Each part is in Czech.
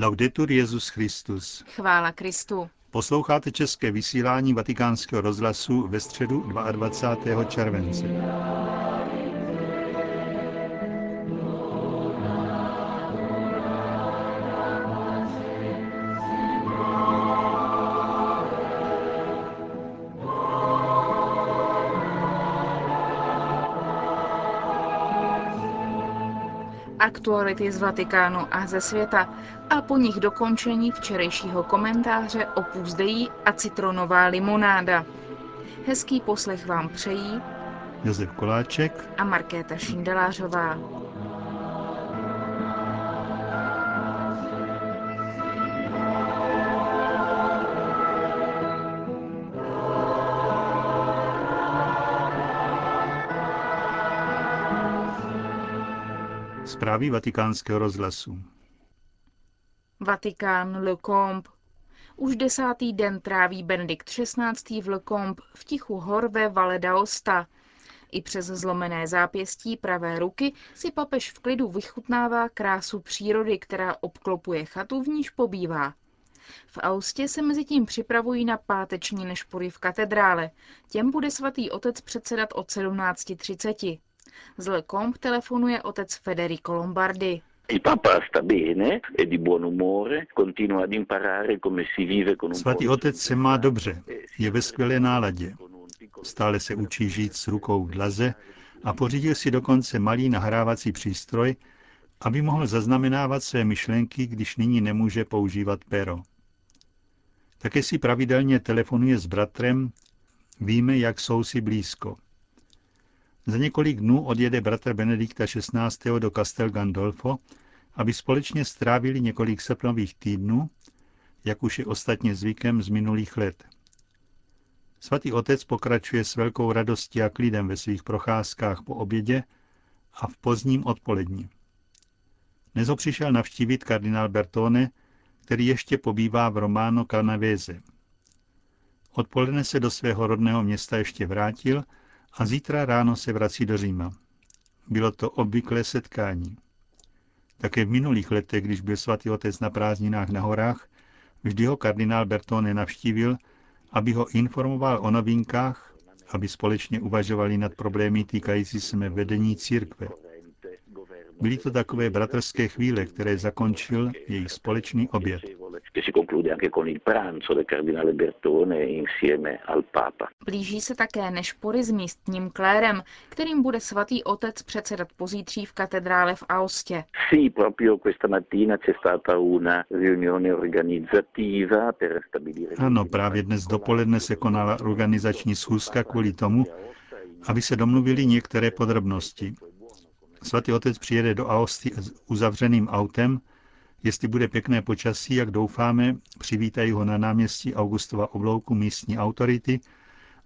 Laudetur Jezus Christus. Chvála Kristu. Posloucháte české vysílání Vatikánského rozhlasu ve středu 22. července. Aktuality z Vatikánu a ze světa a po nich dokončení včerejšího komentáře o Dei a citronová limonáda. Hezký poslech vám přejí Josef Koláček a Markéta Šindelářová. Zprávy vatikánského rozhlasu. Vatikán Le Combe. Už desátý den tráví Benedikt XVI. v Le Combe v tichu hor ve Valle d'Aosta. I přes zlomené zápěstí pravé ruky si papež v klidu vychutnává krásu přírody, která obklopuje chatu, v níž pobývá. V Austě se mezi tím připravují na páteční nešpory v katedrále. Těm bude svatý otec předsedat od 17.30. Z Lecombe telefonuje otec Federico Lombardi. Svatý otec se má dobře, je ve skvělé náladě. Stále se učí žít s rukou v dlaze a pořídil si dokonce malý nahrávací přístroj, aby mohl zaznamenávat své myšlenky, když nyní nemůže používat pero. Také si pravidelně telefonuje s bratrem, víme, jak jsou si blízko. Za několik dnů odjede bratr Benedikta XVI. do Castel Gandolfo, aby společně strávili několik srpnových týdnů, jak už je ostatně zvykem z minulých let. Svatý otec pokračuje s velkou radostí a klidem ve svých procházkách po obědě a v pozdním odpolední. Dnes ho přišel navštívit kardinál Bertone, který ještě pobývá v Románo Canavese. Odpoledne se do svého rodného města ještě vrátil a zítra ráno se vrací do Říma. Bylo to obvyklé setkání. Také v minulých letech, když byl svatý otec na prázdninách na horách, vždy ho kardinál Bertone navštívil, aby ho informoval o novinkách, aby společně uvažovali nad problémy týkající se vedení církve. Byly to takové bratrské chvíle, které zakončil jejich společný oběd che si conclude anche con il pranzo del cardinale Bertone insieme al Papa. Blíží se také nešpory s místním klérem, kterým bude svatý otec předsedat pozítří v katedrále v Aostě. Sì, proprio questa mattina c'è stata una riunione organizzativa per stabilire... Ano, právě dnes dopoledne se konala organizační schůzka kvůli tomu, aby se domluvili některé podrobnosti. Svatý otec přijede do Aosty s uzavřeným autem, Jestli bude pěkné počasí, jak doufáme, přivítají ho na náměstí Augustova oblouku místní autority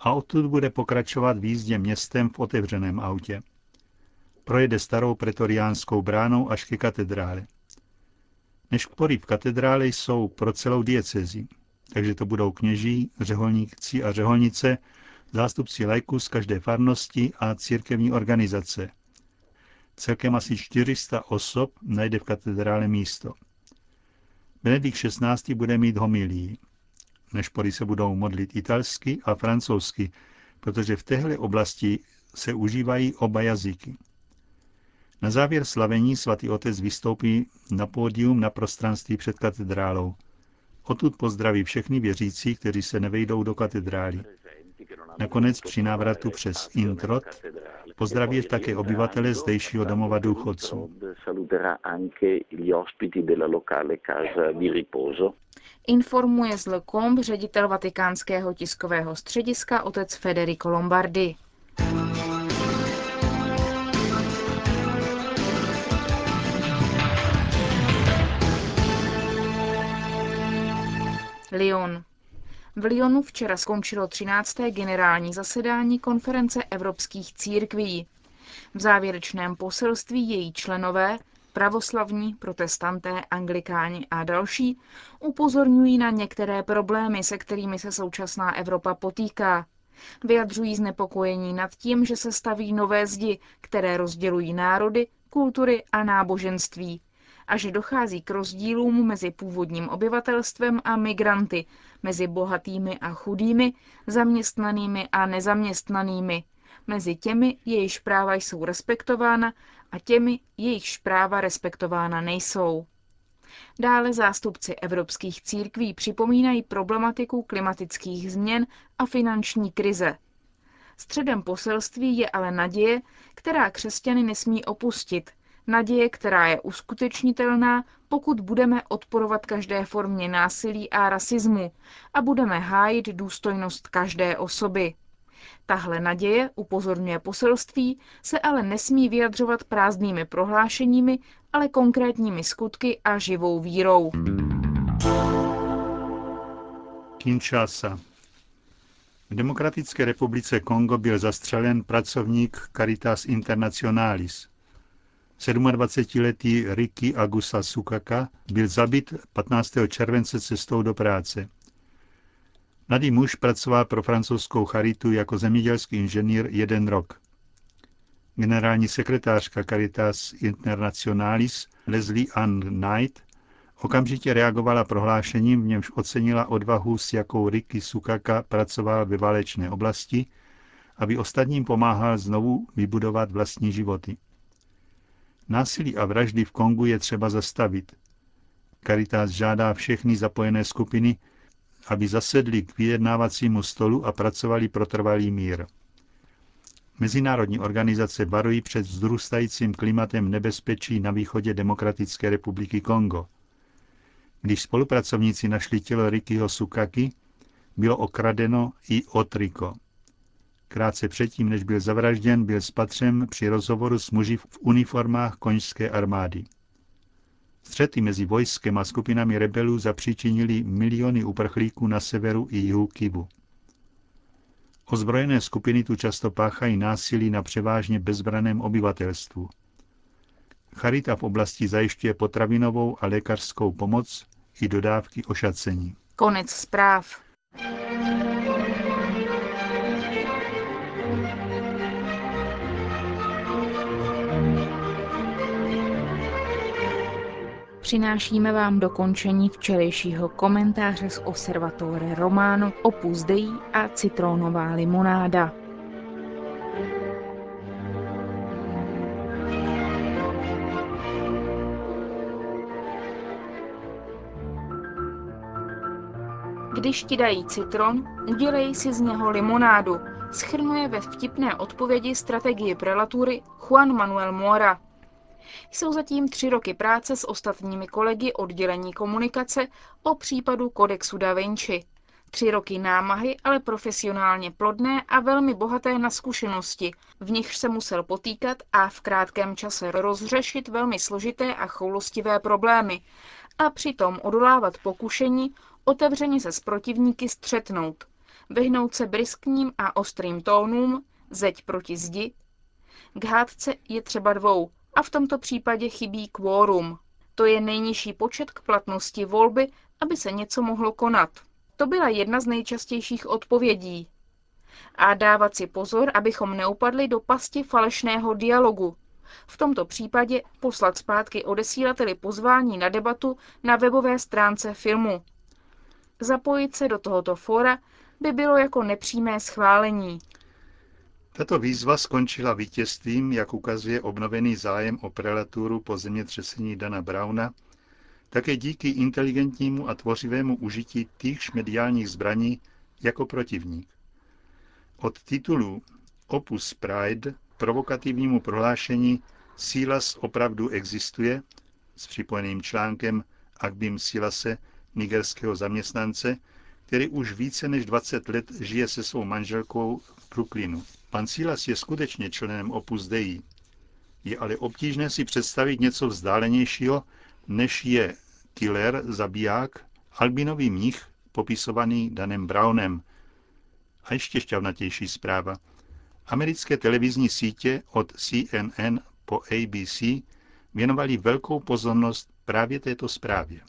a odtud bude pokračovat v jízdě městem v otevřeném autě. Projede starou pretoriánskou bránou až ke katedrále. Nešpory v katedrále jsou pro celou diecezi, takže to budou kněží, řeholníci a řeholnice, zástupci lajků z každé farnosti a církevní organizace – Celkem asi 400 osob najde v katedrále místo. Benedikt XVI. bude mít homilí. Nešpory se budou modlit italsky a francouzsky, protože v téhle oblasti se užívají oba jazyky. Na závěr slavení svatý otec vystoupí na pódium na prostranství před katedrálou. Odtud pozdraví všechny věřící, kteří se nevejdou do katedrály. Nakonec při návratu přes Introt pozdraví také obyvatele zdejšího domova důchodců. Informuje z Lecombe ředitel vatikánského tiskového střediska otec Federico Lombardi. Lyon. V Lyonu včera skončilo 13. generální zasedání konference evropských církví. V závěrečném poselství její členové, pravoslavní, protestanté, anglikáni a další, upozorňují na některé problémy, se kterými se současná Evropa potýká. Vyjadřují znepokojení nad tím, že se staví nové zdi, které rozdělují národy, kultury a náboženství a že dochází k rozdílům mezi původním obyvatelstvem a migranty, mezi bohatými a chudými, zaměstnanými a nezaměstnanými, mezi těmi, jejichž práva jsou respektována a těmi, jejichž práva respektována nejsou. Dále zástupci evropských církví připomínají problematiku klimatických změn a finanční krize. Středem poselství je ale naděje, která křesťany nesmí opustit, naděje, která je uskutečnitelná, pokud budeme odporovat každé formě násilí a rasismu a budeme hájit důstojnost každé osoby. Tahle naděje, upozorňuje poselství, se ale nesmí vyjadřovat prázdnými prohlášeními, ale konkrétními skutky a živou vírou. Kinshasa. V Demokratické republice Kongo byl zastřelen pracovník Caritas Internationalis. 27-letý Ricky Agusa Sukaka byl zabit 15. července cestou do práce. Mladý muž pracoval pro francouzskou charitu jako zemědělský inženýr jeden rok. Generální sekretářka Caritas Internationalis Leslie Ann Knight okamžitě reagovala prohlášením, v němž ocenila odvahu, s jakou Ricky Sukaka pracoval ve válečné oblasti, aby ostatním pomáhal znovu vybudovat vlastní životy. Násilí a vraždy v Kongu je třeba zastavit. Caritas žádá všechny zapojené skupiny, aby zasedli k vyjednávacímu stolu a pracovali pro trvalý mír. Mezinárodní organizace varují před vzrůstajícím klimatem nebezpečí na východě Demokratické republiky Kongo. Když spolupracovníci našli tělo Rikyho Sukaki, bylo okradeno i Otriko. Krátce předtím, než byl zavražděn, byl spatřen při rozhovoru s muži v uniformách koňské armády. Střety mezi vojskem a skupinami rebelů zapříčinili miliony uprchlíků na severu i jihu Kivu. Ozbrojené skupiny tu často páchají násilí na převážně bezbraném obyvatelstvu. Charita v oblasti zajišťuje potravinovou a lékařskou pomoc i dodávky ošacení. Konec zpráv. Přinášíme vám dokončení včerejšího komentáře z Observatore Romano Opus Dei a Citronová limonáda. Když ti dají citron, udělej si z něho limonádu, schrnuje ve vtipné odpovědi strategii prelatury Juan Manuel Mora. Jsou zatím tři roky práce s ostatními kolegy oddělení komunikace o případu kodexu Da Vinci. Tři roky námahy, ale profesionálně plodné a velmi bohaté na zkušenosti, v nichž se musel potýkat a v krátkém čase rozřešit velmi složité a choulostivé problémy a přitom odolávat pokušení otevřeně se s protivníky střetnout, vyhnout se briskním a ostrým tónům, zeď proti zdi. K hádce je třeba dvou, a v tomto případě chybí kvórum. To je nejnižší počet k platnosti volby, aby se něco mohlo konat. To byla jedna z nejčastějších odpovědí. A dávat si pozor, abychom neupadli do pasti falešného dialogu. V tomto případě poslat zpátky odesílateli pozvání na debatu na webové stránce filmu. Zapojit se do tohoto fóra by bylo jako nepřímé schválení. Tato výzva skončila vítězstvím, jak ukazuje obnovený zájem o prelaturu po zemětřesení Dana Brauna, také díky inteligentnímu a tvořivému užití týchž mediálních zbraní jako protivník. Od titulu Opus Pride provokativnímu prohlášení Silas opravdu existuje s připojeným článkem Agbim Silase, nigerského zaměstnance, který už více než 20 let žije se svou manželkou v Brooklynu. Pan Silas je skutečně členem Opus Dei. Je ale obtížné si představit něco vzdálenějšího, než je killer, zabiják, albinový mnich, popisovaný Danem Brownem. A ještě šťavnatější zpráva. Americké televizní sítě od CNN po ABC věnovali velkou pozornost právě této zprávě.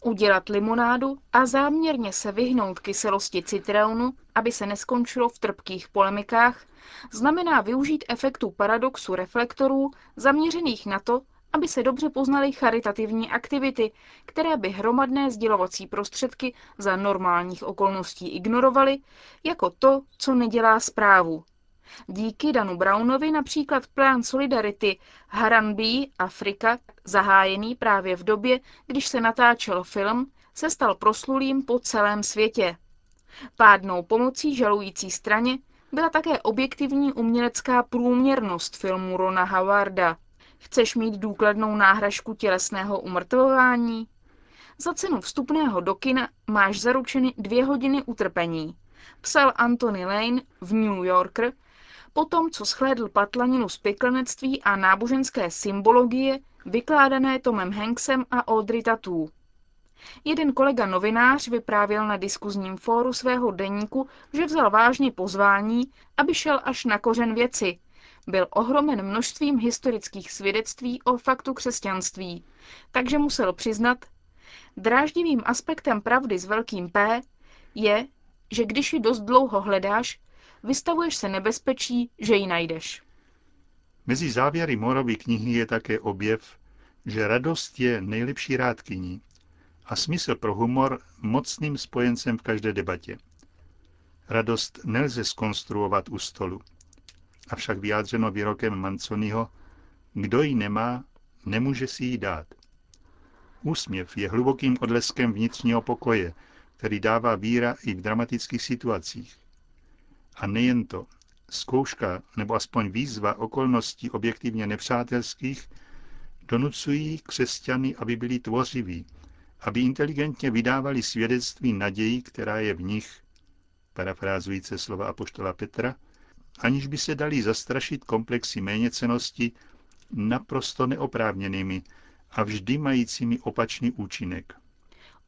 Udělat limonádu a záměrně se vyhnout kyselosti citronu, aby se neskončilo v trpkých polemikách, znamená využít efektu paradoxu reflektorů zaměřených na to, aby se dobře poznaly charitativní aktivity, které by hromadné sdělovací prostředky za normálních okolností ignorovaly, jako to, co nedělá zprávu. Díky Danu Brownovi například plán Solidarity Haranbi Afrika, zahájený právě v době, když se natáčel film, se stal proslulým po celém světě. Pádnou pomocí žalující straně byla také objektivní umělecká průměrnost filmu Rona Howarda. Chceš mít důkladnou náhražku tělesného umrtvování? Za cenu vstupného do kina máš zaručeny dvě hodiny utrpení, psal Anthony Lane v New Yorker, po tom, co schlédl patlaninu z peklenectví a náboženské symbologie, vykládané Tomem Hanksem a Audrey Tatou. Jeden kolega novinář vyprávěl na diskuzním fóru svého deníku, že vzal vážně pozvání, aby šel až na kořen věci. Byl ohromen množstvím historických svědectví o faktu křesťanství, takže musel přiznat, dráždivým aspektem pravdy s velkým P je, že když ji dost dlouho hledáš, vystavuješ se nebezpečí, že ji najdeš. Mezi závěry Morovy knihy je také objev, že radost je nejlepší rádkyní a smysl pro humor mocným spojencem v každé debatě. Radost nelze skonstruovat u stolu. Avšak vyjádřeno výrokem Manconiho, kdo ji nemá, nemůže si ji dát. Úsměv je hlubokým odleskem vnitřního pokoje, který dává víra i v dramatických situacích. A nejen to, zkouška nebo aspoň výzva okolností objektivně nepřátelských donucují křesťany, aby byli tvořiví, aby inteligentně vydávali svědectví naději, která je v nich, parafrázující slova apoštola Petra, aniž by se dali zastrašit komplexy méněcenosti naprosto neoprávněnými a vždy majícími opačný účinek.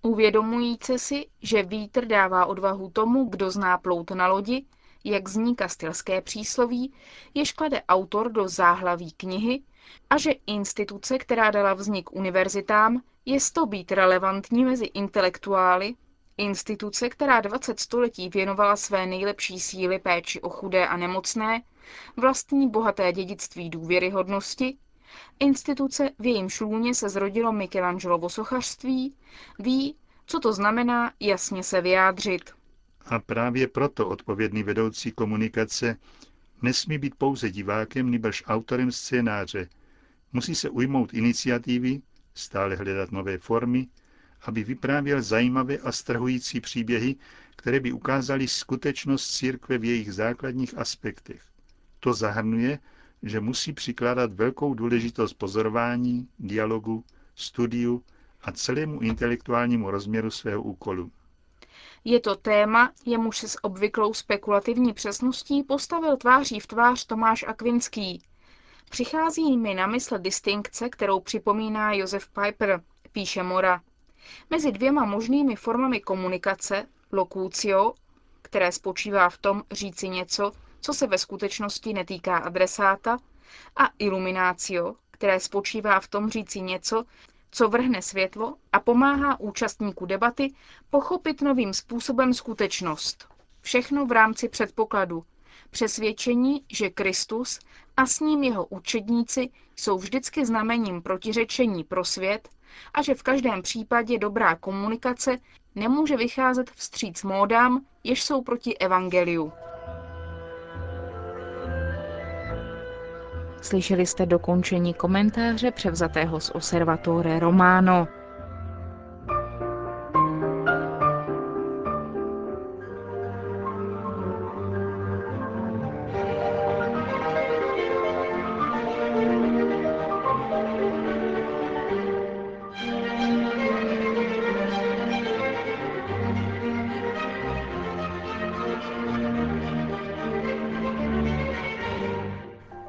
Uvědomujíce si, že vítr dává odvahu tomu, kdo zná plout na lodi, jak zní kastilské přísloví, jež klade autor do záhlaví knihy, a že instituce, která dala vznik univerzitám, je to být relevantní mezi intelektuály, instituce, která 20 století věnovala své nejlepší síly péči o chudé a nemocné, vlastní bohaté dědictví důvěryhodnosti, instituce, v jejím šlůně se zrodilo Michelangelovo sochařství, ví, co to znamená jasně se vyjádřit. A právě proto odpovědný vedoucí komunikace nesmí být pouze divákem, nebož autorem scénáře. Musí se ujmout iniciativy, stále hledat nové formy, aby vyprávěl zajímavé a strhující příběhy, které by ukázaly skutečnost církve v jejich základních aspektech. To zahrnuje, že musí přikládat velkou důležitost pozorování, dialogu, studiu a celému intelektuálnímu rozměru svého úkolu. Je to téma, jemuž se s obvyklou spekulativní přesností postavil tváří v tvář Tomáš Akvinský. Přichází mi na mysl distinkce, kterou připomíná Josef Piper, píše Mora. Mezi dvěma možnými formami komunikace, locucio, které spočívá v tom říci něco, co se ve skutečnosti netýká adresáta, a illuminatio, které spočívá v tom říci něco, co vrhne světlo a pomáhá účastníku debaty pochopit novým způsobem skutečnost. Všechno v rámci předpokladu, přesvědčení, že Kristus a s ním jeho učedníci jsou vždycky znamením protiřečení pro svět a že v každém případě dobrá komunikace nemůže vycházet vstříc módám, jež jsou proti evangeliu. Slyšeli jste dokončení komentáře převzatého z Observatore Romano.